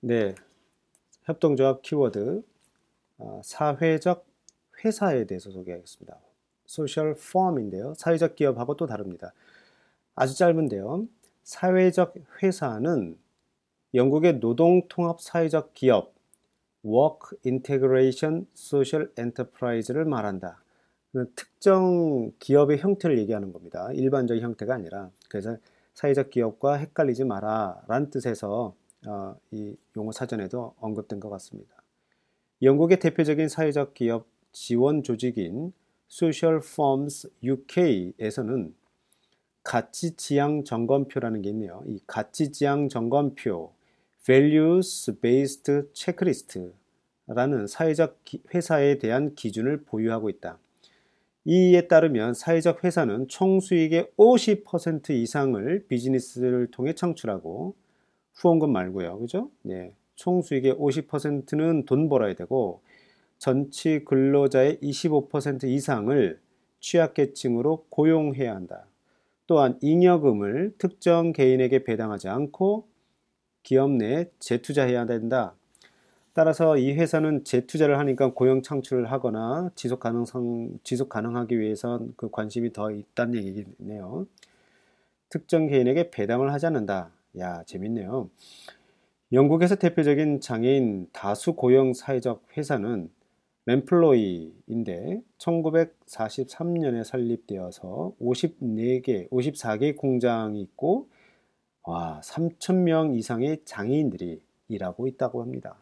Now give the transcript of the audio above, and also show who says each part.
Speaker 1: 네, 협동조합 키워드 어, 사회적 회사에 대해서 소개하겠습니다. 소셜 펌인데요. 사회적 기업하고 또 다릅니다. 아주 짧은데요. 사회적 회사는 영국의 노동통합 사회적 기업 Work Integration Social Enterprise를 말한다. 그 특정 기업의 형태를 얘기하는 겁니다. 일반적인 형태가 아니라 그래서 사회적 기업과 헷갈리지 마라 라는 뜻에서 어, 이 용어 사전에도 언급된 것 같습니다. 영국의 대표적인 사회적 기업 지원 조직인 Social Firms UK에서는 가치 지향 점검표라는 게 있네요. 이 가치 지향 점검표 Values Based Checklist라는 사회적 회사에 대한 기준을 보유하고 있다. 이에 따르면 사회적 회사는 총 수익의 50% 이상을 비즈니스를 통해 창출하고 후원금 말고요. 그죠? 네. 총 수익의 50%는 돈 벌어야 되고 전체 근로자의 25% 이상을 취약계층으로 고용해야 한다. 또한 잉여금을 특정 개인에게 배당하지 않고 기업 내에 재투자해야 된다. 따라서 이 회사는 재투자를 하니까 고용 창출을 하거나 지속 가능성 지속 가능하기 위해선 그 관심이 더 있다는 얘기네요. 특정 개인에게 배당을 하지 않는다. 야, 재밌네요. 영국에서 대표적인 장애인 다수 고용 사회적 회사는 램플로이인데 1943년에 설립되어서 54개, 54개 공장이 있고 와, 3,000명 이상의 장애인들이 일하고 있다고 합니다.